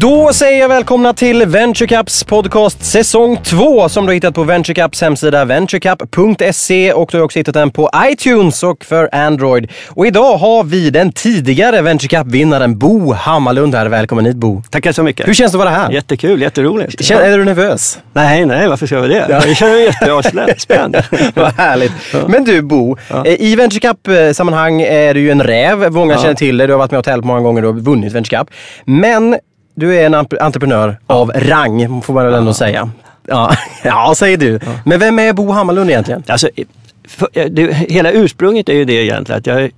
Då säger jag välkomna till VentureCaps podcast säsong 2 som du har hittat på VentureCaps hemsida venturecap.se och du har också hittat den på iTunes och för Android. Och idag har vi den tidigare VentureCap-vinnaren Bo Hammarlund här. Välkommen hit Bo. Tackar så mycket. Hur känns det att vara här? Jättekul, jätteroligt. Känner, är du nervös? Nej, nej, varför ska jag vara det? Jag känner mig jättespänd. Vad härligt. Men du Bo, eh, i VentureCap-sammanhang är du ju en räv. Många känner till dig. Du har varit med och tävlat många gånger och vunnit VentureCap. Men du är en entreprenör av rang, får man väl ändå säga. Ja, ja säger du. Men vem är Bo Hammarlund egentligen? Alltså, för, det, hela ursprunget är ju det egentligen att jag är,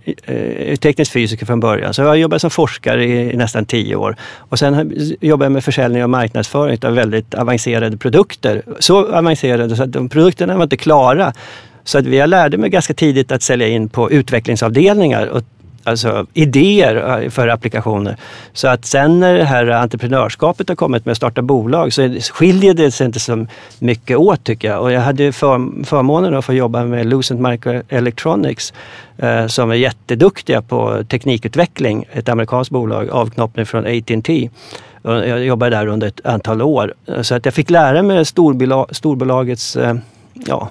är teknisk fysiker från början. Så jag har jobbat som forskare i, i nästan tio år. Och sen jobbar jag med försäljning och marknadsföring av väldigt avancerade produkter. Så avancerade så att de produkterna var inte klara. Så att jag lärde mig ganska tidigt att sälja in på utvecklingsavdelningar och alltså idéer eh, för applikationer. Så att sen när det här entreprenörskapet har kommit med att starta bolag så skiljer det sig inte så mycket åt tycker jag. Och jag hade för, förmånen att få jobba med Lucent Microelectronics eh, som är jätteduktiga på teknikutveckling, ett amerikanskt bolag, avknoppning från AT&T. Jag jobbade där under ett antal år. Så att jag fick lära mig storbolagets eh, ja,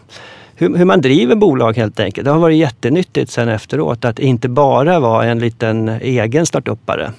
hur, hur, man driver bolag helt enkelt. Det har varit jättenyttigt sen efteråt att inte bara vara en liten egen startuppare.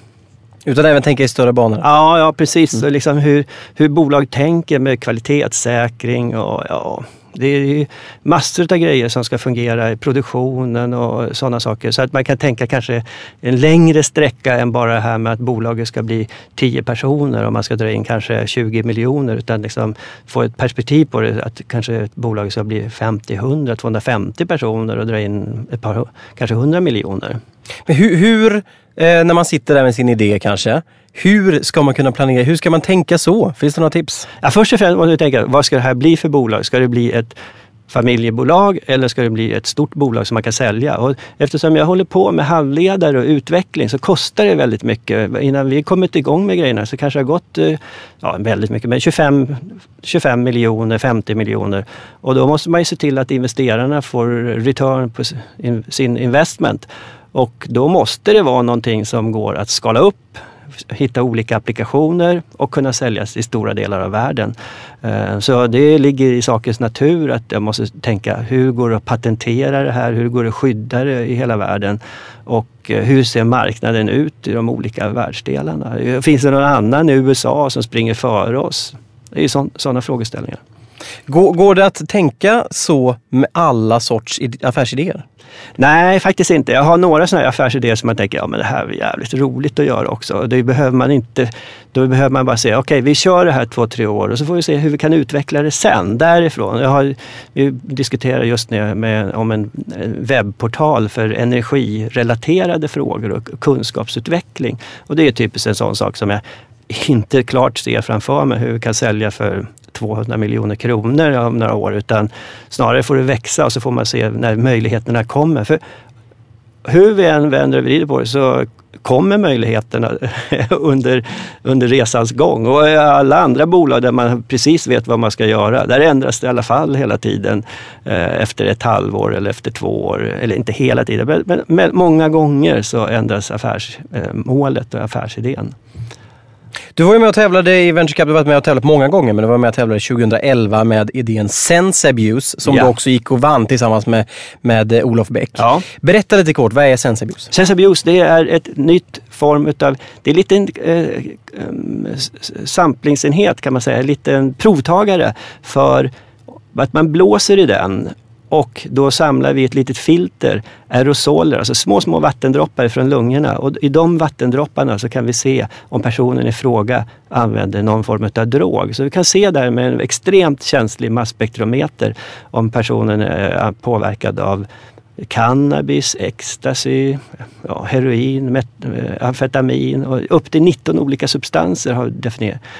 Utan även tänka i större banor? Ja, ja precis. Mm. Liksom hur, hur bolag tänker med kvalitetssäkring och ja, det är massor av grejer som ska fungera i produktionen och sådana saker. Så att man kan tänka kanske en längre sträcka än bara det här med att bolaget ska bli 10 personer och man ska dra in kanske 20 miljoner. Utan liksom få ett perspektiv på det att kanske bolaget ska bli 50, 100, 250 personer och dra in ett par, kanske 100 miljoner. Men hur, hur eh, när man sitter där med sin idé kanske, hur ska man kunna planera? Hur ska man tänka så? Finns det några tips? Ja, först och främst måste du tänka, vad ska det här bli för bolag? Ska det bli ett familjebolag eller ska det bli ett stort bolag som man kan sälja? Och eftersom jag håller på med halvledare och utveckling så kostar det väldigt mycket. Innan vi kommit igång med grejerna så kanske det har gått, eh, ja väldigt mycket, men 25, 25 miljoner, 50 miljoner. Och då måste man ju se till att investerarna får return på sin investment. Och då måste det vara någonting som går att skala upp hitta olika applikationer och kunna säljas i stora delar av världen. Eh, så det ligger i sakens natur att jag måste tänka hur går det att patentera det här? Hur går det att skydda det i hela världen? Och eh, hur ser marknaden ut i de olika världsdelarna? Finns det någon annan i USA som springer före oss? Det är sådana frågeställningar. Går, går det att tänka så med alla sorts affärsidéer? Nej, faktiskt inte. Jag har några sådana här affärsidéer som man tänker, ja men det här är jävligt roligt att göra också. Det behöver man inte, då behöver man bara säga, okej okay, vi kör det här två, tre år och så får vi se hur vi kan utveckla det sen därifrån. Jag har, vi diskuterar just nu med, om en webbportal för energirelaterade frågor och kunskapsutveckling. Och det är typiskt en sån sak som jag inte klart ser framför mig hur vi kan sälja för 200 miljoner kronor om några år utan snarare får det växa och så får man se när möjligheterna kommer. För hur vi än vänder och vrider på det så kommer möjligheterna under, under resans gång. Och alla andra bolag där man precis vet vad man ska göra, där ändras det i alla fall hela tiden eh, efter ett halvår eller efter två år. Eller inte hela tiden, men, men många gånger så ändras affärsmålet eh, och affärsidén. Du var ju med och tävlade i Venture Cup, du har varit med och tävlat många gånger, men du var med och tävlade 2011 med idén Sense Abuse som ja. du också gick och vann tillsammans med, med eh, Olof Bäck. Ja. Berätta lite kort, vad är Sense Abuse? Sense Abuse det är ett nytt form utav, det är lite en eh, samplingsenhet kan man säga, en liten provtagare för att man blåser i den och då samlar vi ett litet filter, aerosoler, alltså små, små vattendroppar från lungorna. Och i de vattendropparna så kan vi se om personen i fråga använder någon form av drog. Så vi kan se där med en extremt känslig masspektrometer om personen är påverkad av cannabis, ecstasy, ja, heroin, met, amfetamin och upp till 19 olika substanser har,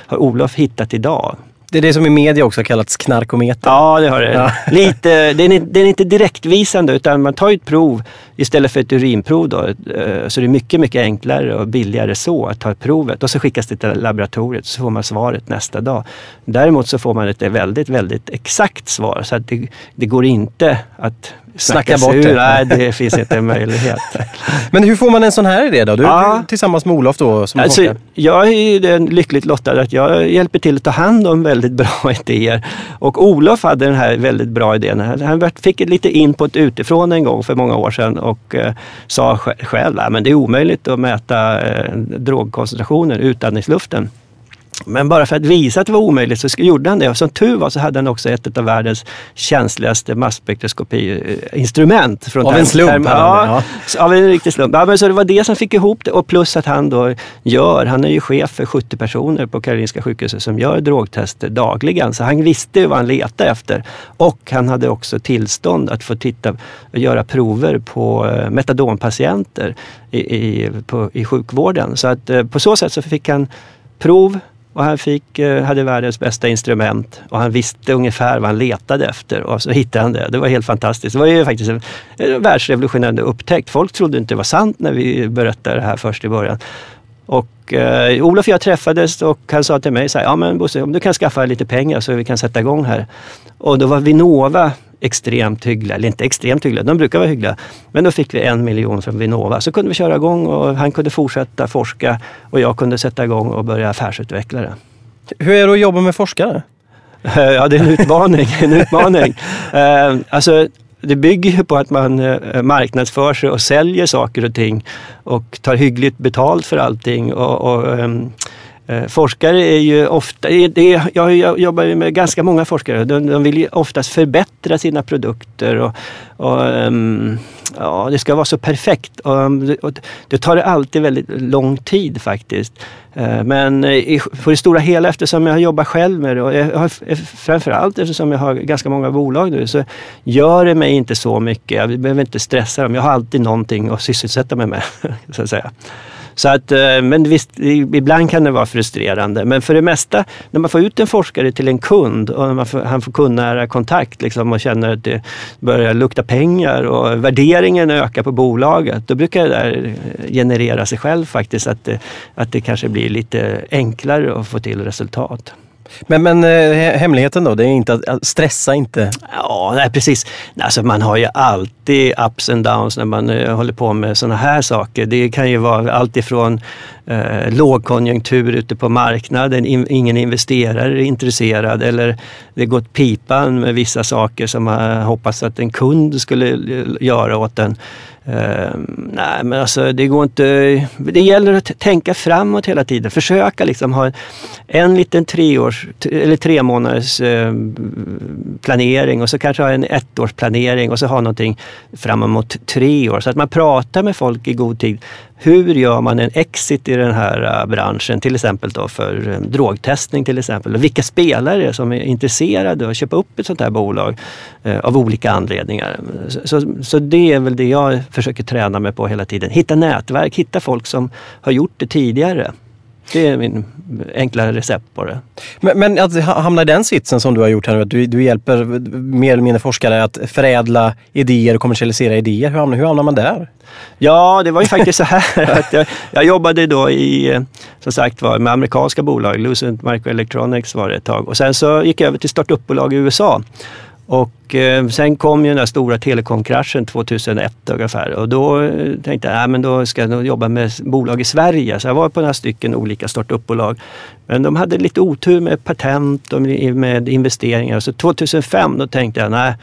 har Olof hittat idag. Det är det som i media också har kallats knarkometer. Ja, det har det. Ja. Lite, det, är, det är inte direktvisande utan man tar ett prov istället för ett urinprov. Då. Eh, så det är mycket, mycket enklare och billigare så att ta provet och så skickas det till laboratoriet så får man svaret nästa dag. Däremot så får man ett väldigt, väldigt exakt svar så att det, det går inte att snacka bort det. Nej, det finns inte en möjlighet. Men hur får man en sån här idé då? Du, ja. tillsammans med Olof då som alltså, Jag är den lyckligt lottad att jag hjälper till att ta hand om väldigt bra idéer. Och Olof hade den här väldigt bra idén. Han fick lite input utifrån en gång för många år sedan och eh, sa själv att det är omöjligt att mäta eh, drogkoncentrationen, utandningsluften. Men bara för att visa att det var omöjligt så gjorde han det. Och som tur var så hade han också ett av världens känsligaste masspektroskopi-instrument. Av en slump? Ja, ja, av en riktig slump. Ja, men så det var det som fick ihop det och plus att han då gör, han är ju chef för 70 personer på Karolinska sjukhuset som gör drogtester dagligen. Så han visste vad han letade efter. Och han hade också tillstånd att få titta och göra prover på eh, metadonpatienter i, i, på, i sjukvården. Så att eh, på så sätt så fick han prov och han fick, eh, hade världens bästa instrument och han visste ungefär vad han letade efter och så hittade han det. Det var helt fantastiskt. Det var ju faktiskt en, en världsrevolutionerande upptäckt. Folk trodde inte det var sant när vi berättade det här först i början. Och eh, Olof och jag träffades och han sa till mig så här, ja men Bosse, om du kan skaffa lite pengar så vi kan sätta igång här. Och då var Vinnova extremt hyggliga, eller inte extremt hyggliga, de brukar vara hyggliga. Men då fick vi en miljon från Vinnova. Så kunde vi köra igång och han kunde fortsätta forska och jag kunde sätta igång och börja affärsutveckla det. Hur är det att jobba med forskare? ja, det är en utmaning. en utmaning. Uh, alltså, det bygger ju på att man uh, marknadsför sig och säljer saker och ting och tar hyggligt betalt för allting. Och, och um, Eh, Eh, forskare är ju ofta, det är, jag jobbar ju med ganska många forskare, de, de vill ju oftast förbättra sina produkter och, och um, ja, det ska vara så perfekt. Och, ehm, och, det tar alltid väldigt lång tid faktiskt. Eh, men i, på det stora hela eftersom jag jobbar själv med det och jag har, eh, framförallt eftersom jag har ganska många bolag nu så gör det mig inte så mycket. Jag behöver inte stressa dem. Jag har alltid någonting att sysselsätta mig med. så att säga. Så att, eh, men visst, ibland kan det vara frustrerande. Men för det mesta, när man får ut en forskare till en kund och man får, han får kundnära kontakt liksom, och känner att det börjar lukta pengar och värderingen ökar på bolaget, då brukar det där generera sig själv faktiskt. Att det, att det kanske blir lite enklare att få till resultat. Men, men eh, hemligheten då, det är inte att stressa inte? Ja, nej, precis. Alltså, man har ju alltid ups and downs när man uh, håller på med sådana här saker. Det kan ju vara allt ifrån uh, lågkonjunktur ute på marknaden, in, ingen investerare är intresserad eller det gått pipan med vissa saker som man hoppas att en kund skulle göra åt en. Uh, nej, men alltså det går inte... Det gäller att tänka framåt hela tiden. Försöka liksom ha en liten treårs eller tre månaders uh, planering och så kanske ha en ettårsplanering och så ha någonting framåt tre år. Så att man pratar med folk i god tid. Hur gör man en exit i den här uh, branschen? Till exempel då för um, drogtestning till exempel. Och vilka spelare som är intresserade av att köpa upp ett sånt här bolag uh, av olika anledningar. Så, så, så, det är väl det jag försöker träna mig på hela tiden. Hitta nätverk, hitta folk som har gjort det tidigare. Det är min enkla recept på det. Men, men, att hamna i den sitsen som du har gjort här nu, att du, du hjälper mer eller mindre forskare att förädla idéer och kommersialisera idéer. Hur hamnar, hur hamnar man där? Ja, det var ju faktiskt så här att jag, jag jobbade då i, som sagt var, med amerikanska bolag. Lucent Microelectronics var det ett tag och sen så gick jag över till startupbolag i USA. Och eh, sen kom ju den där stora telekomkraschen 2001 ungefär och då eh, tänkte jag äh, att då ska jag jobba med bolag i Sverige. Så jag var på några stycken olika startupbolag. Men de hade lite otur med patent och med investeringar. Så 2005 då tänkte jag, nej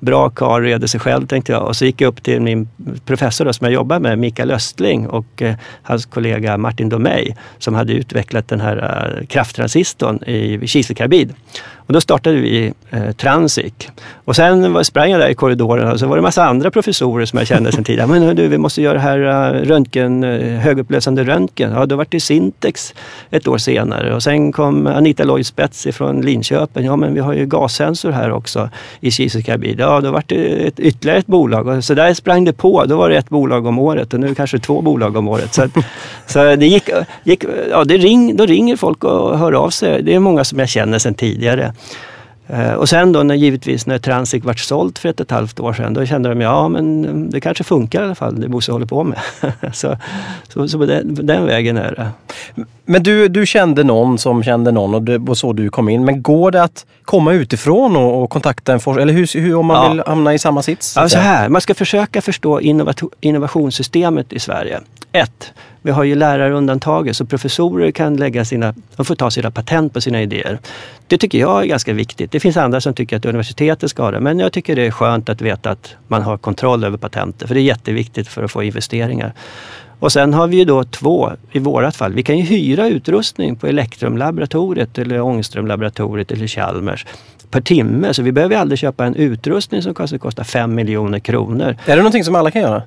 bra karl reder sig själv tänkte jag. Och så gick jag upp till min professor då, som jag jobbar med, Mikael Östling och eh, hans kollega Martin Domeij som hade utvecklat den här eh, krafttransistorn i kiselkarbid. Och då startade vi eh, Transic. Och sen var, sprang jag där i korridoren och så var det en massa andra professorer som jag kände sedan tidigare. Men du, vi måste göra det här uh, röntgen, uh, högupplösande röntgen. Ja, då var det Sintex ett år senare. Och sen kom Anita Lloyd Spets från Linköping. Ja, men vi har ju gassensor här också i kiselkarbid. Ja, då var det ett, ytterligare ett bolag. Och så där sprang det på. Då var det ett bolag om året och nu kanske två bolag om året. Så, så det gick, gick ja, det ring, då ringer folk och hör av sig. Det är många som jag känner sedan tidigare. Eh, och sen då när, givetvis när Transik vart sålt för ett och ett halvt år sedan, då kände de ja men det kanske funkar i alla fall, det Bosse håller på med. så så, så på den, den, vägen är det. Men du, du kände någon som kände någon och det var så du kom in. Men går det att komma utifrån och, och kontakta en forskare? Eller hur, hur, om man ja. vill hamna i samma sits? Ja, så här, man ska försöka förstå innovationssystemet i Sverige. Ett, vi har ju lärarundantaget så professorer kan lägga sina, de får ta sina patent på sina idéer. Det tycker jag är ganska viktigt. Det finns andra som tycker att universitetet ska ha det, men jag tycker det är skönt att veta att man har kontroll över patentet, för det är jätteviktigt för att få investeringar. Och sen har vi ju då två, i vårat fall, vi kan ju hyra utrustning på Elektrumlaboratoriet eller Ångströmlaboratoriet eller Chalmers per timme. Så vi behöver aldrig köpa en utrustning som kostar, kostar 5 miljoner kronor. Är det någonting som alla kan göra?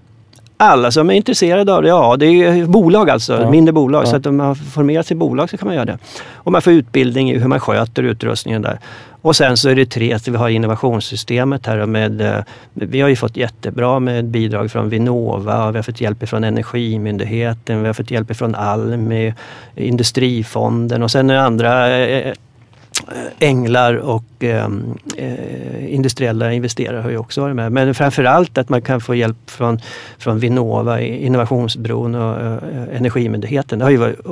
Alla som är intresserade av det, ja det är bolag alltså, ja. mindre bolag. Ja. Så att om man har formerat sig bolag så kan man göra det. Och man får utbildning i hur man sköter utrustningen där. Och sen så är det tre, så vi har innovationssystemet här med, eh, vi har ju fått jättebra med bidrag från Vinnova, vi har fått hjälp från Energimyndigheten, vi har fått hjälp från Almi, Industrifonden och sen är andra eh, Eh, änglar och ehm, eh, industriella investerare har ju också varit med. Men framförallt att man kan få hjälp från, från Vinnova, Innovationsbron och eh, Energimyndigheten. Det har ju varit eh,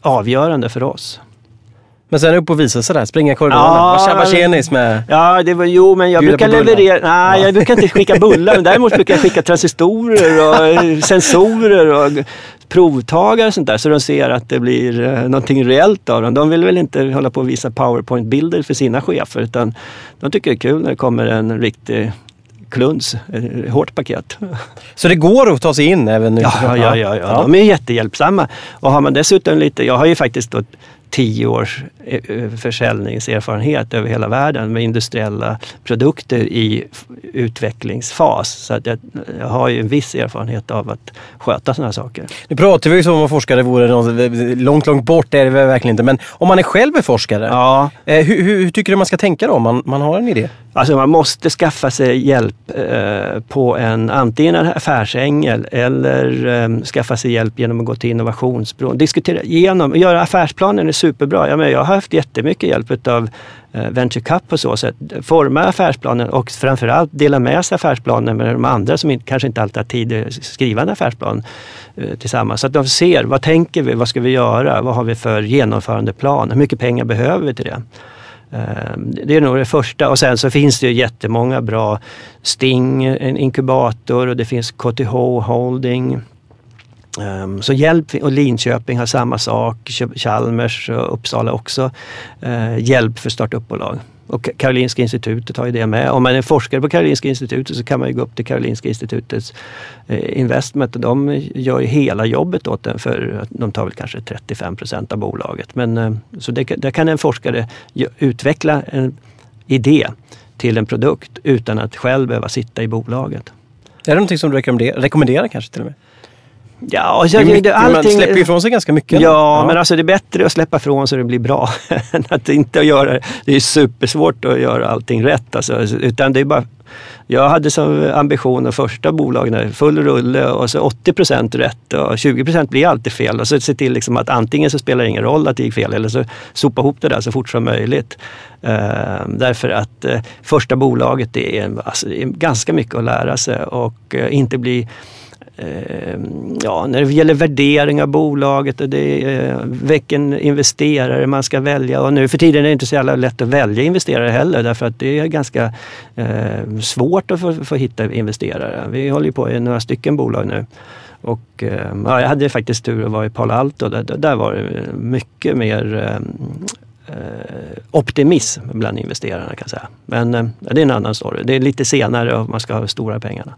avgörande för oss. Men sen upp och visa sig där, springa korridorerna, ja, vara tjenis med... Ja, det var, jo men jag brukar leverera... Nej, ja. jag brukar inte skicka bullar. men däremot brukar jag skicka transistorer och sensorer och provtagare och sånt där så de ser att det blir eh, någonting reellt av dem. De vill väl inte hålla på och visa powerpoint-bilder för sina chefer utan de tycker det är kul när det kommer en riktig kluns, ett hårt paket. Så det går att ta sig in även nu? Ja, ja, ja, ja. ja. de är jättehjälpsamma. Och har man dessutom lite, jag har ju faktiskt då tio års eh, eh, försäljningserfarenhet över hela världen med industriella produkter i utvecklingsfas. Så att jag, jag har ju en viss erfarenhet av att sköta sådana saker. Nu pratar vi ju som om forskare vore något långt, långt bort, det är det verkligen inte. Men om man är själv är forskare, ja. hur, hur, hur tycker du man ska tänka då om man, man har en idé? Alltså man måste skaffa sig hjälp eh, på en antingen en affärsängel eller eh, skaffa sig hjälp genom att gå till innovationsbron. Diskutera igenom, göra affärsplanen är superbra. Jag, menar, jag har haft jättemycket hjälp av eh, Venture Cup på så sätt. Forma affärsplanen och framförallt dela med sig affärsplanen med de andra som inte, kanske inte alltid har tid att skriva en affärsplan eh, tillsammans. Så att de ser, vad tänker vi, vad ska vi göra, vad har vi för genomförandeplan, hur mycket pengar behöver vi till det? Ehm, det är nog det första och sen så finns det ju jättemånga bra Sting, en inkubator och det finns KTH Holding. Ehm, så hjälp, och Linköping har samma sak, Chalmers och Uppsala också. Ehm, hjälp för startupbolag. Och Karolinska institutet har ju det med. Om man är forskare på Karolinska institutet så kan man ju gå upp till Karolinska institutets eh, investment och de gör ju hela jobbet åt en för de tar väl kanske 35 procent av bolaget. Men, eh, så det, där kan en forskare utveckla en idé till en produkt utan att själv behöva sitta i bolaget. Är det någonting som du rekommenderar, rekommenderar kanske till och med? Ja, alltså, det mycket, allting, man släpper ifrån sig ganska mycket. Ja, ja, men alltså det är bättre att släppa ifrån sig och det blir bra än att inte göra det. Det är supersvårt att göra allting rätt. Alltså, utan det är bara, jag hade som ambition att första bolagen, full rulle och så 80 procent rätt och 20 procent blir alltid fel. Och så se till liksom att antingen så spelar det ingen roll att det gick fel eller så sopa ihop det där så fort som möjligt. Uh, därför att uh, första bolaget det är, alltså, det är ganska mycket att lära sig och uh, inte bli Ehm, ja, när det gäller värdering av bolaget och det eh, vilken investerare man ska välja. Och nu för tiden är det inte så jävla lätt att välja investerare heller därför att det är ganska eh, svårt att få, få hitta investerare. Vi håller ju på i några stycken bolag nu. Och, eh, ja, jag hade faktiskt tur att vara i Palo Alto. Där, där var det mycket mer Eh, optimism bland investerarna kan jag säga. Men eh, det är en annan story. Det är lite senare och man ska ha stora pengarna.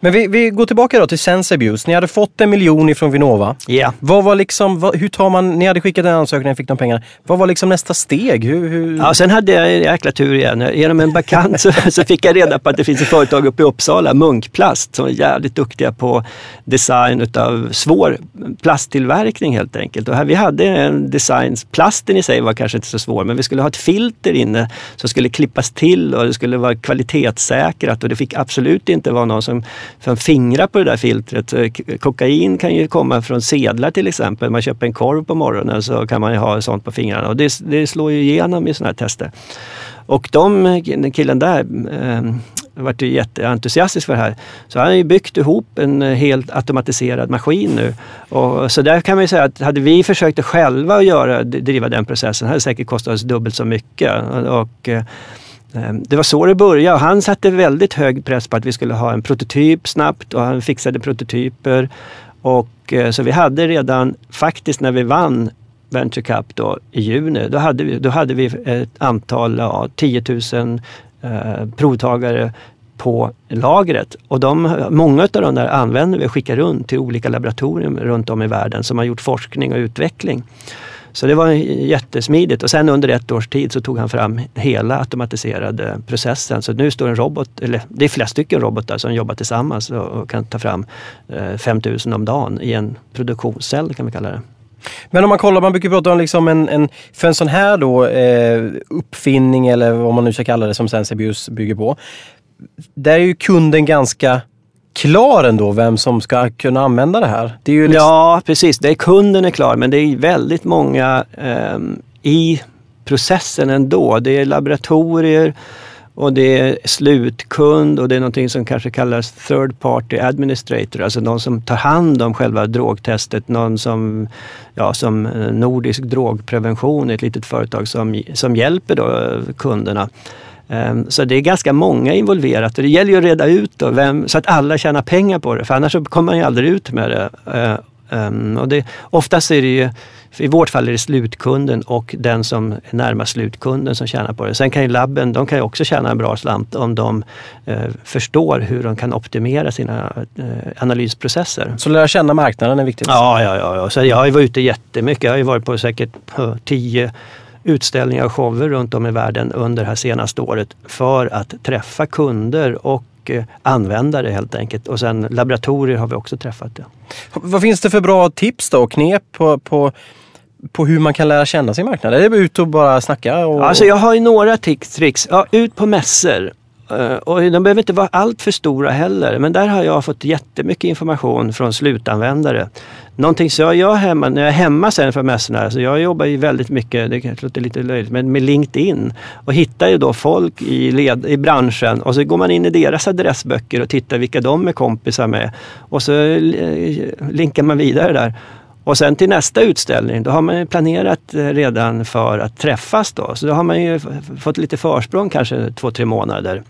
Men vi, vi går tillbaka då till Sensabuse. Ni hade fått en miljon ifrån Vinnova. Ja. Vad var liksom, vad, hur tar man, ni hade skickat en ansökan och fick de pengarna. Vad var liksom nästa steg? Hur, hur... Ja, sen hade jag en jäkla tur igen. Genom en bekant så, så, fick jag reda på att det finns ett företag uppe i Uppsala, Munkplast, som är jävligt duktiga på design utav svår plasttillverkning helt enkelt. Och här, vi hade en design, plasten i sig var kanske inte så svår, men vi skulle ha ett filter inne som skulle klippas till och det skulle vara kvalitetssäkrat och det fick absolut inte vara någon som, som fingrar på det där filtret. Eh, kokain kan ju komma från sedlar till exempel. Man köper en korv på morgonen så kan man ju ha sånt på fingrarna och det, det slår ju igenom i sådana här tester. Och de, eh, killen där eh, varit jätteentusiastisk för det här. Så han har ju byggt ihop en eh, helt automatiserad maskin nu. Och så där kan man ju säga att hade vi försökt själva att göra, driva den processen hade det säkert kostat oss dubbelt så mycket. Och, eh, eh, det var så det började. Han satte väldigt hög press på att vi skulle ha en prototyp snabbt och han fixade prototyper. Och, så vi hade redan, faktiskt när vi vann Venture Cup då, i juni, då hade vi, då hade vi ett antal, ja, 10 000 Eh, provtagare på lagret. Och de, många av de där använder vi och skickar runt till olika laboratorier runt om i världen som har gjort forskning och utveckling. Så det var jättesmidigt och sen under ett års tid så tog han fram hela automatiserade processen. Så nu står en robot, eller det är flera stycken robotar som jobbar tillsammans och kan ta fram eh, 5000 om dagen i en produktionscell kan vi kalla det. Men om man kollar, man brukar prata om liksom en, en, för en sån här då, eh, uppfinning eller vad man nu ska kalla det som Sensebius bygger på. Där är ju kunden ganska klar ändå vem som ska kunna använda det här. Det liksom... Ja, precis. Det är kunden är klar, men det är väldigt många eh, i processen ändå. Det är laboratorier och det är slutkund och det är någonting som kanske kallas third party administrator, alltså någon som tar hand om själva drogtestet. Någon som, ja, som eh, Nordisk drogprevention, ett litet företag som, som hjälper då eh, kunderna. Ehm, så det är ganska många involverat och det gäller ju att reda ut då, vem, så att alla tjänar pengar på det, för annars kommer man ju aldrig ut med det. Eh, Ehm, och det oftast är det ju, i vårt fall är det slutkunden och den som är närmast slutkunden som tjänar på det. Sen kan ju labben, de kan ju också tjäna en bra slant om de eh, förstår hur de kan optimera sina eh, analysprocesser. Så lära känna marknaden är viktigt? Ja, ja, ja. Så jag har ju varit ute jättemycket. Jag har ju varit på säkert tio utställningar och shower runt om i världen under det här senaste året för att träffa kunder och eh, användare helt enkelt. Och sen laboratorier har vi också träffat. Ja. Vad finns det för bra tips då och knep på, på, på hur man kan lära känna sin marknad? Är det ut och bara snacka? Och... Alltså jag har ju några tricks. Ja, ut på mässor. Eh, och de behöver inte vara allt för stora heller, men där har jag fått jättemycket information från slutanvändare. Någonting som jag gör hemma, när jag är hemma sen för mässorna, så jag jobbar ju väldigt mycket, det kanske låter lite löjligt, men med LinkedIn och hittar ju då folk i, led, i branschen och så går man in i deras adressböcker och tittar vilka de är kompisar med och så eh, linkar man vidare där. Och sen till nästa utställning, då har man planerat eh, redan för att träffas då. Så då har man ju fått lite försprång, kanske två, tre månader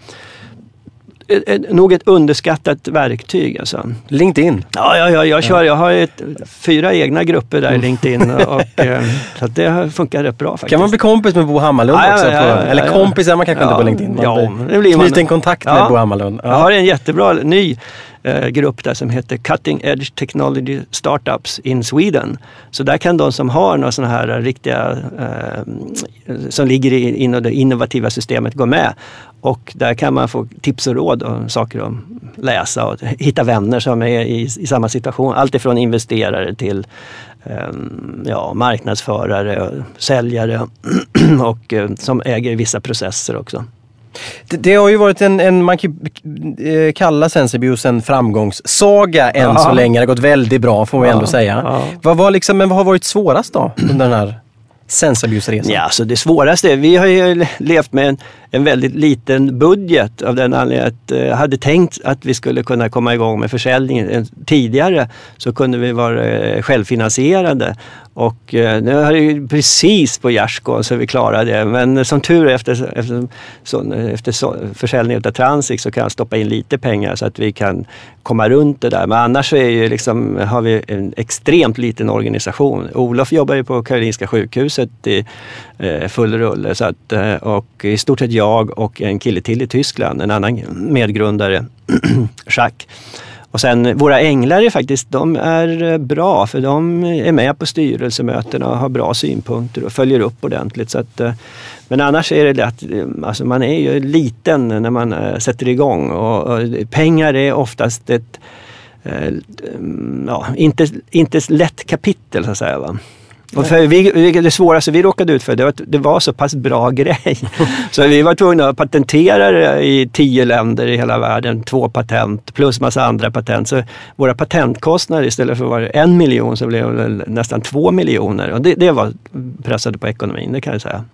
nog ett underskattat verktyg. Alltså. LinkedIn? Ja, ja, ja jag, kör, jag har ett, fyra egna grupper där i mm. LinkedIn. Och, eh, så det funkar rätt bra faktiskt. Kan man bli kompis med Bo Hammarlund ja, också? Ja, ja, eller kompis är man kanske inte på LinkedIn. Man ja, det blir man. En kontakt med Bo Hammarlund. Jag har en jättebra ny eh, grupp där som heter Cutting Edge Technology Startups in Sweden. Så där kan de som har några sådana här riktiga, eh, som ligger inom det innovativa systemet gå med. Och där kan man få tips och råd och saker att läsa och hitta vänner som är i, i samma situation. Allt ifrån investerare till ehm, ja, marknadsförare, säljare och eh, som äger vissa processer också. Det, det, har ju varit en, en man kan eh, kalla Sensibius en framgångssaga än ja. så länge. Det har gått väldigt bra får man ja. ändå säga. Ja. Vad, var liksom, men vad har varit svårast då under den här Sensibius-resan? Ja, så alltså det svåraste, vi har ju levt med en en väldigt liten budget av den anledningen att jag eh, hade tänkt att vi skulle kunna komma igång med försäljningen tidigare så kunde vi vara eh, självfinansierade. Och eh, nu är det precis på gärdsgården så vi klarade det. Men som tur är efter, efter, så, efter så, försäljningen av Transic, så kan jag stoppa in lite pengar så att vi kan komma runt det där. Men annars så är ju liksom, har vi en extremt liten organisation. Olof jobbar ju på Karolinska sjukhuset i eh, full rulle så att, eh, och i stort sett jag och en kille till i Tyskland, en annan medgrundare, Jacques. Och sen våra änglar är faktiskt, de är eh, bra för de är med på styrelsemötena och har bra synpunkter och följer upp ordentligt. Så att, eh, men annars är det att eh, alltså man är ju liten när man sätter igång och, och pengar är oftast ett mm, ja, inte, inte lätt kapitel så att säga. Va? Och för vi, det svåraste vi råkade ut för det var att det var så pass bra grej. så vi var tvungna att patentera det i tio länder i hela världen, två patent plus massa andra patent. Så våra patentkostnader istället för att vara en miljon så blev det nästan två miljoner. Och det, det var pressade på ekonomin, det kan jag säga.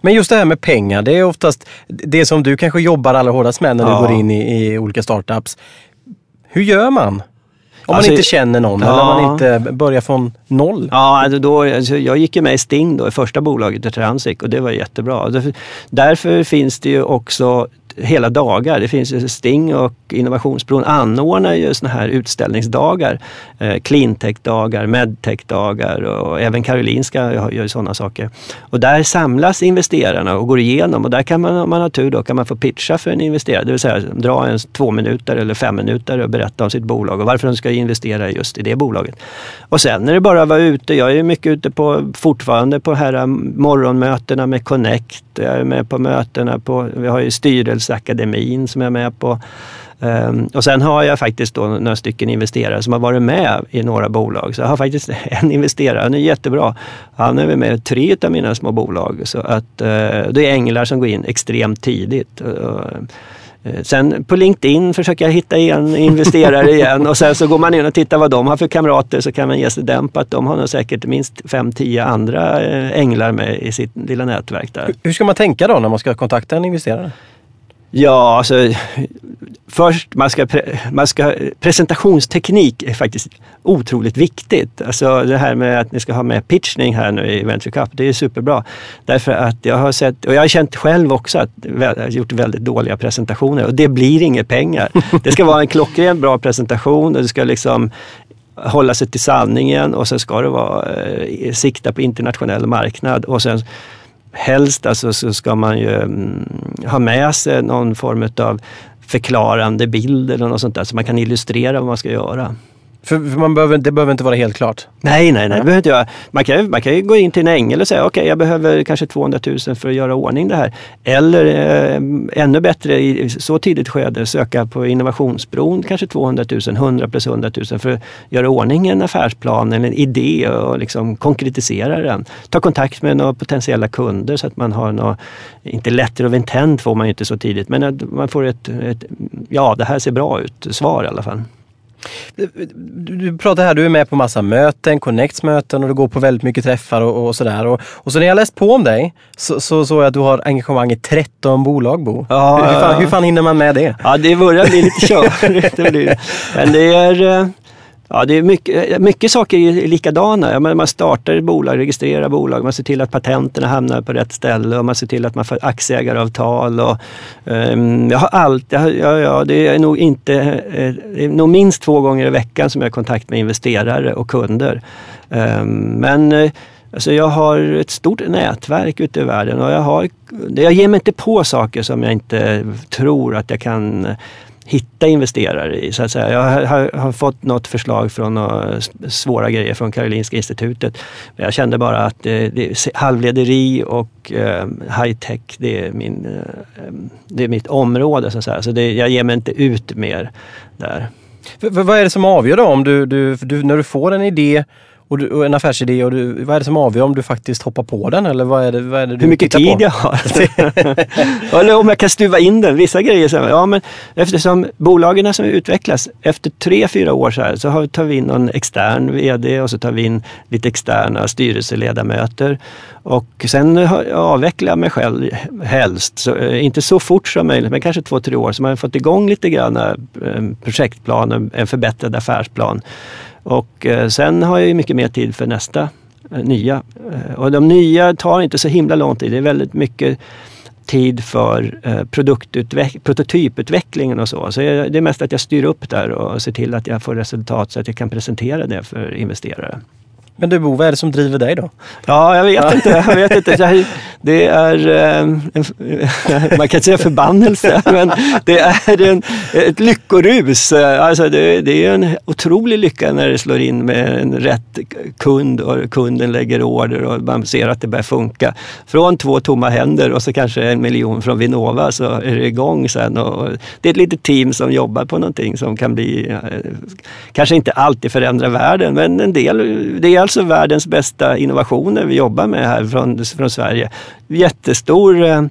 Men just det här med pengar, det är oftast det som du kanske jobbar allra hårdast med när ja. du går in i, i olika startups. Hur gör man? Om alltså, man inte känner någon ja. eller man inte börjar från noll? Ja, alltså då, alltså jag gick ju med i Sting då, i första bolaget i Transic och det var jättebra. Därför finns det ju också hela dagar. Det finns Sting och Innovationsbron anordnar ju såna här utställningsdagar. Eh, Cleantech-dagar, Medtech-dagar och även Karolinska gör ju sådana saker. Och där samlas investerarna och går igenom och där kan man om man har tur då kan man få pitcha för en investerare. Det vill säga dra en två minuter eller fem minuter och berätta om sitt bolag och varför de ska investera just i det bolaget. Och sen är det bara att vara ute. Jag är mycket ute på fortfarande på här mm, morgonmötena med Connect. Jag är med på mötena på, vi har ju Styrelseakademin som jag är med på. Ehm, och sen har jag faktiskt då några stycken investerare som har varit med i några bolag. Så jag har faktiskt en investerare, han är jättebra. Han är med i tre av mina små bolag. Så att eh, det är änglar som går in extremt tidigt. Eh, sen på LinkedIn försöker jag hitta en investerare igen och sen så går man in och tittar vad de har för kamrater så kan man ge sig den på att de har nog säkert minst 5-10 andra eh, änglar med i sitt lilla nätverk där. Hur ska man tänka då när man ska kontakta en investerare? Ja, alltså först, man ska, man ska, presentationsteknik är faktiskt otroligt viktigt. Alltså det här med att ni ska ha med pitchning här nu i Venture Cup, det är superbra. Därför att jag har sett, och jag har känt själv också att jag har gjort väldigt dåliga presentationer och det blir inga pengar. Det ska vara en klockren bra presentation och det ska liksom hålla sig till sanningen och sen ska det vara eh, sikta på internationell marknad och sen helst alltså så ska man ju mm, ha med sig någon form av förklarande bild eller något sånt där så man kan illustrera vad man ska göra. För, man behöver, det behöver inte vara helt klart? Nej, nej, nej. Behöver inte. Man, kan, man kan ju gå in till en ängel och säga okej, okay, jag behöver kanske 200 000 för att göra ordning det här. Eller eh, ännu bättre i så tidigt skede söka på innovationsbron kanske 200 000, 100 plus 100 000 för att göra ordning en affärsplan eller en idé och liksom konkretisera den. Ta kontakt med några potentiella kunder så att man har något, inte letter of intent får man ju inte så tidigt, men att man får ett, ett ja det här ser bra ut, svar i alla fall. Du pratar här, du är med på massa möten, Connects möten och du går på väldigt mycket träffar och, och sådär. Och, och, så när jag läst på om dig så såg så jag att du har engagemang i 13 bolag Bo. Ja, hur, hur, fan, hur fan hinner man med det? Ja, det börjar bli lite körigt. Men det är... Ja, det är mycket, mycket saker är likadana. man startar bolag, registrerar bolag, man ser till att patenterna hamnar på rätt ställe och man ser till att man får aktieägaravtal. Och, um, jag har allt, jag, ja, ja, det är nog inte, eh, det är nog minst två gånger i veckan som jag har kontakt med investerare och kunder. Um, men eh, Alltså jag har ett stort nätverk ute i världen och jag, har, jag ger mig inte på saker som jag inte tror att jag kan hitta investerare i. Så att säga. Jag har, har fått något förslag från svåra grejer från Karolinska institutet. Men jag kände bara att det, det, halvlederi och eh, high tech, det är, min, eh, det är mitt område. Så, att säga. så det, jag ger mig inte ut mer där. V vad är det som avgör då om du, du, du, när du får en idé och, du, och en affärsidé och du, vad är det som avgör om du faktiskt hoppar på den eller vad är det, vad är det du Hur mycket tid på? jag har. eller om jag kan stuva in den. Vissa grejer, så, ja men eftersom bolagen som utvecklas, efter tre, fyra år så, här, så tar vi in någon extern VD och så tar vi in lite externa styrelseledamöter. Och sen avvecklar jag mig själv helst, så, eh, inte så fort som möjligt, men kanske två, tre år. Så man har fått igång lite grann eh, projektplan, en förbättrad affärsplan. Och eh, sen har jag ju mycket mer tid för nästa eh, nya. Eh, och de nya tar inte så himla lång tid. Det är väldigt mycket tid för produktutveck- prototyputvecklingen och så. Så det är mest att jag styr upp där och ser till att jag får resultat så att jag kan presentera det för investerare. Men du Bo, vad är det som driver dig då? Ja, jag vet inte. Jag vet inte. Det är, en, man kan inte säga förbannelse, men det är en, ett lyckorus. Alltså det, det, är en otrolig lycka när det slår in med en rätt kund och kunden lägger order och man ser att det börjar funka. Från två tomma händer och så kanske en miljon från Vinnova så är det igång sen. Och det är ett litet team som jobbar på någonting som kan bli, kanske inte alltid förändra världen, men en del, är alltså världens bästa innovationer vi jobbar med här från, från Sverige. Jättestor eh,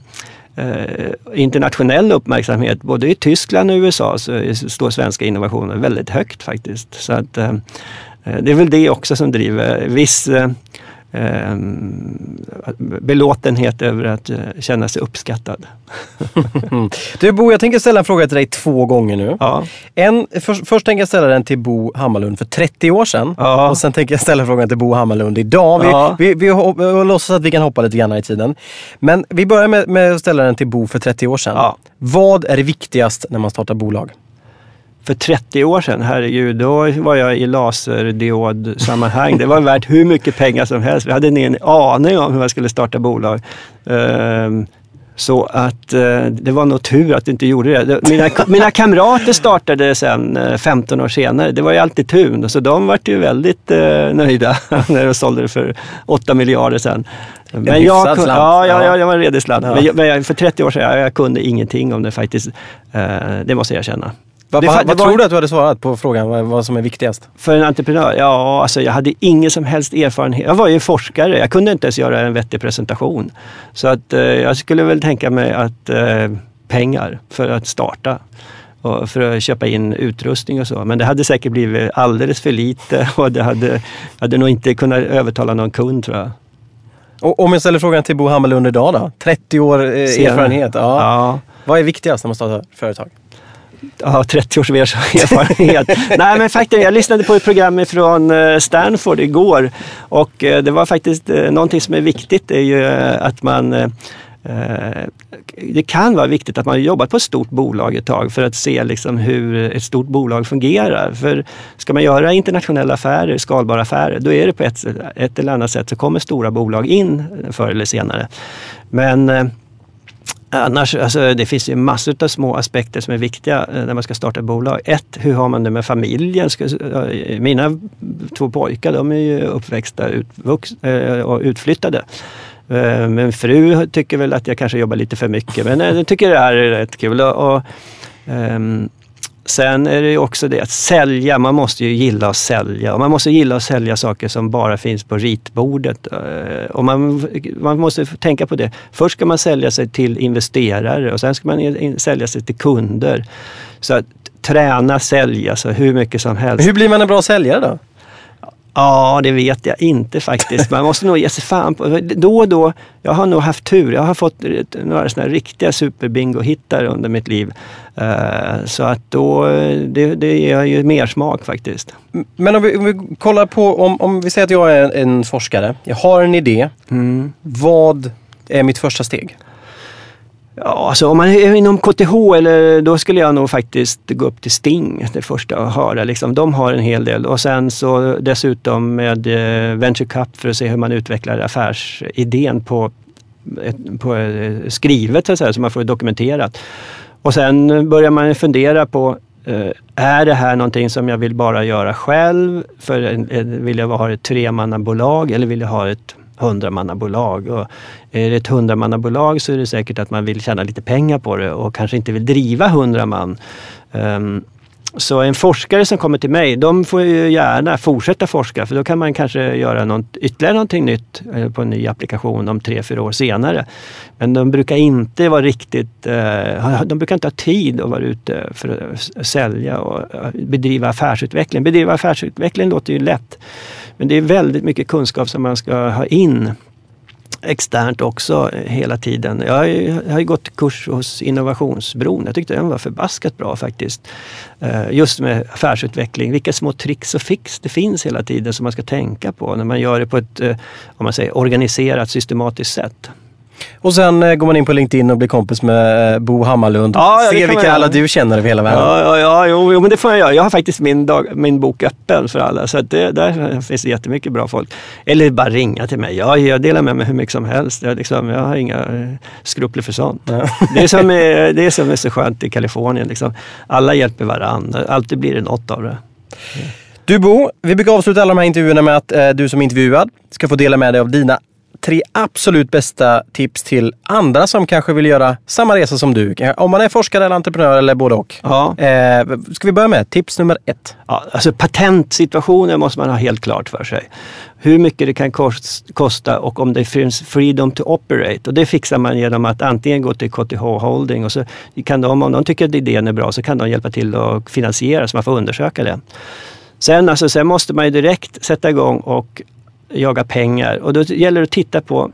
internationell uppmärksamhet. Både i Tyskland och USA så står svenska innovationer väldigt högt faktiskt. Så att, eh det är väl det också som driver viss eh, eh, belåtenhet över att eh, känna sig uppskattad. du Bo, jag tänker ställa en fråga till dig två gånger nu. Ja. En, för, först tänker jag ställa den till Bo Hammarlund för 30 år sedan. Ja. Och sen tänker jag ställa frågan till Bo Hammarlund idag. Vi, ja. vi, vi, vi, låtsas att vi kan hoppa lite grann i tiden. Men vi börjar med, med att ställa den till Bo för 30 år sedan. Ja. Vad är viktigast när man startar bolag? För 30 år sedan, herregud, då var jag i laserdiodsammanhang. Det var värt hur mycket pengar som helst. Vi hade ingen aning om hur man skulle starta bolag. Ehm, så att eh, det var nog tur att du inte gjorde det. Mina, mina kamrater startade sen 15 eh, år senare. Det var ju alltid tun, så de var ju väldigt eh, nöjda när de sålde det för 8 miljarder sen. Men jag, ja, ja, ja, jag var en redig slant. Ja. Men, men för 30 år sedan, jag, jag kunde ingenting om det faktiskt. Det måste jag känna. Vad, det, vad, vad tror du att du hade svarat på frågan vad, vad, som är viktigast? För en entreprenör? Ja, alltså jag hade ingen som helst erfarenhet. Jag var ju forskare. Jag kunde inte ens göra en vettig presentation. Så att eh, jag skulle väl tänka mig att eh, pengar för att starta och för att köpa in utrustning och så. Men det hade säkert blivit alldeles för lite och det hade, hade nog inte kunnat övertala någon kund tror jag. Och om jag ställer frågan till Bo Hammarlund idag då? 30 år eh, erfarenhet. Ja. ja. Vad är viktigast när man startar företag? Ja, 30 års erfarenhet. Nej men faktiskt, jag lyssnade på ett program från eh, Stanford igår och eh, det var faktiskt eh, någonting som är viktigt, det är ju att man det kan vara viktigt att man har jobbat på ett stort bolag ett tag för att se liksom hur ett stort bolag fungerar. För ska man göra internationella affärer, skalbara affärer, då är det på ett, ett eller annat sätt så kommer stora bolag in förr eller senare. Men Annars, alltså, det finns ju massor av små aspekter som är viktiga eh, när man ska starta ett bolag. Ett, hur har man det med familjen? Mina två pojkar de är ju uppväxta utvux, eh, och utflyttade. Eh, min fru tycker väl att jag kanske jobbar lite för mycket men jag tycker det här är rätt kul. Och, och um, Sen är det ju också det att sälja, man måste ju gilla att sälja. Och man måste gilla att sälja saker som bara finns på ritbordet. Eh, och man, man måste tänka på det. Först ska man sälja sig till investerare och sen ska man sälja sig till kunder. Så att träna sälja så hur mycket som helst. Hur blir man en bra säljare då? Ja, det vet jag inte faktiskt. Man måste nog ge sig fan på Då och då, jag har nog haft tur. Jag har fått några sådana riktiga superbingo-hittar under mitt liv. Eh, så att då, det, det ger ju mer smak faktiskt. Men om vi, om vi kollar på, om, om vi säger att jag är en forskare. Jag har en idé. Mm. Vad är mitt första steg? Ja, alltså om man är inom KTH, eller, då skulle jag nog faktiskt gå upp till Sting det första och höra. Liksom, de har en hel del och sen så dessutom med eh, Venture Cup för att se hur man utvecklar affärsidén på, på eh, skrivet så, att säga, så man får det dokumenterat. Och sen börjar man fundera på eh, är det här någonting som jag vill bara göra själv? För vill jag ha ett tremannabolag eller vill jag ha ett hundramannabolag. Och är det ett hundramannabolag så är det säkert att man vill tjäna lite pengar på det och kanske inte vill driva hundra man. Um, så en forskare som kommer till mig, de får ju gärna fortsätta forska för då kan man kanske göra något, ytterligare någonting nytt eh, på en ny applikation om tre, fyra år senare. Men de brukar inte vara riktigt, eh, de brukar inte ha tid att vara ute för att sälja och eh, bedriva affärsutveckling. Bedriva affärsutveckling låter ju lätt men det är väldigt mycket kunskap som man ska ha in externt också eh, hela tiden. Jag har ju, jag har gått kurs hos Innovationsbron. Jag tyckte den var förbaskat bra faktiskt. Eh, just med affärsutveckling, vilka små tricks och fix det finns hela tiden som man ska tänka på när man gör det på ett eh, om man säger, organiserat, systematiskt sätt. Och sen eh, går man in på LinkedIn och blir kompis med eh, Bo Hammarlund. Ja, ja, Se vilka alla du känner över hela världen. Ja, ja, ja jo, jo, men det får jag göra. Jag har faktiskt min, dag, min bok öppen för alla. Så det, där finns det jättemycket bra folk. Eller bara ringa till mig. Ja, jag delar med mig hur mycket som helst. Jag, liksom, jag har inga eh, skrupler för sånt. Ja. Det, är som det är som är så skönt i Kalifornien. Liksom. Alla hjälper varandra. Alltid blir det något av det. Du Bo, vi brukar avsluta alla de här intervjuerna med att eh, du som intervjuad ska få dela med dig av dina tre absolut bästa tips till andra som kanske vill göra samma resa som du. Om man är forskare eller entreprenör eller både och. Ja. Eh, ska vi börja med tips nummer ett? Ja, alltså patentsituationen måste man ha helt klart för sig. Hur mycket det kan kosta och om det finns freedom to operate. Och det fixar man genom att antingen gå till KTH Holding och så kan de, om de tycker att idén är bra, så kan de hjälpa till att finansiera så man får undersöka det. Sen, alltså, sen måste man ju direkt sätta igång och jaga pengar och då gäller det att titta på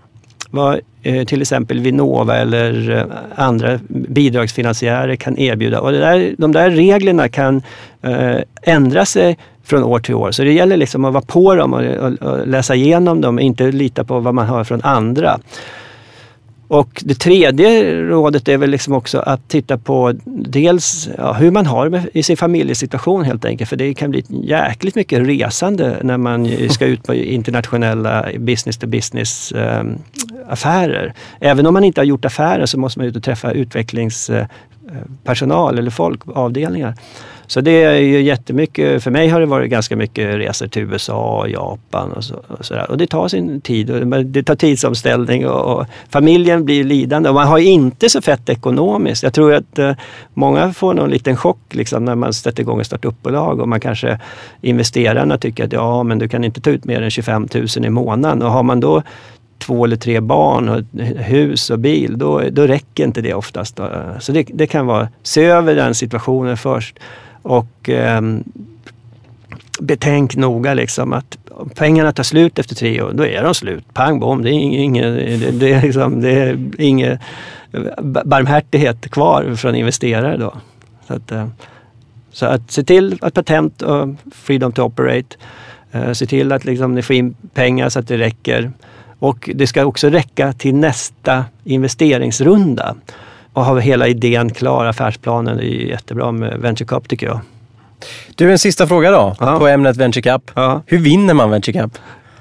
vad eh, till exempel Vinnova eller eh, andra bidragsfinansiärer kan erbjuda. Och där, de där reglerna kan eh, ändra sig från år till år. Så det gäller liksom att vara på dem och, och, och läsa igenom dem, inte lita på vad man hör från andra. Och det tredje rådet är väl liksom också att titta på dels ja, hur man har det i sin familjesituation helt enkelt. För det kan bli jäkligt mycket resande när man ska ut på internationella business to business eh, affärer. Även om man inte har gjort affärer så måste man ut och träffa utvecklingspersonal eller folk, avdelningar. Så det är ju jättemycket, för mig har det varit ganska mycket resor till USA och Japan och, så, och sådär. Och det tar sin tid, och det tar tidsomställning och, och, familjen blir lidande. Och man har inte så fett ekonomiskt. Jag tror att eh, många får någon liten chock liksom, när man sätter igång ett startupbolag och man kanske investerarna tycker att ja, men du kan inte ta ut mer än 25 000 i månaden. Och har man då två eller tre barn, och hus och bil, då, då räcker inte det oftast. Eh. Så det, det kan vara, se över den situationen först. Och eh, betänk noga liksom att om pengarna tar slut efter tre år, då är de slut. Pang bom, det är ingen det, det är liksom, det är barmhärtighet kvar från investerare då. Så att, eh, så att se till att patent och freedom to operate, eh, se till att liksom ni får in pengar så att det räcker. Och det ska också räcka till nästa investeringsrunda och har hela idén klar, affärsplanen, det är jättebra med Venture Cup tycker jag. Du, en sista fråga då ja. på ämnet Venture Cup. Ja. Hur vinner man Venture Cup?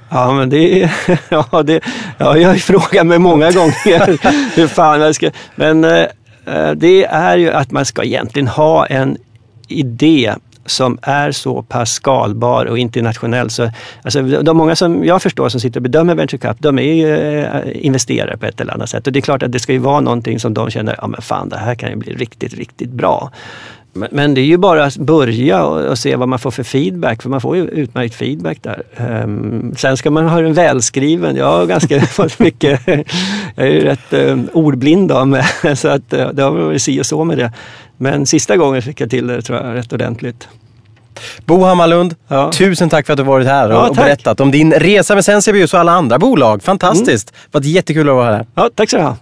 Ja, men det, ja, det ja, jag har ju frågat mig många gånger hur fan jag ska... Men eh, det är ju att man ska egentligen ha en idé som är så pass skalbar och internationell. Så, alltså, de många som jag förstår som sitter och bedömer Venture Cup, de är ju eh, investerare på ett eller annat sätt. Och det är klart att det ska ju vara någonting som de känner, ja men fan det här kan ju bli riktigt, riktigt bra. Men, men det är ju bara att börja och, och, se vad man får för feedback, för man får ju utmärkt feedback där. Um, sen ska man ha den välskriven. Jag har ganska fått mycket, jag är ju rätt um, ordblind av mig, så att uh, det har varit si och så med det. Men sista gången fick jag till det tror jag rätt ordentligt. Bo Hammarlund, ja. tusen tack för att du varit här och, ja, och berättat om din resa med Sensibius och alla andra bolag. Fantastiskt! Mm. Det var jättekul att vara här. Ja, tack så du ha.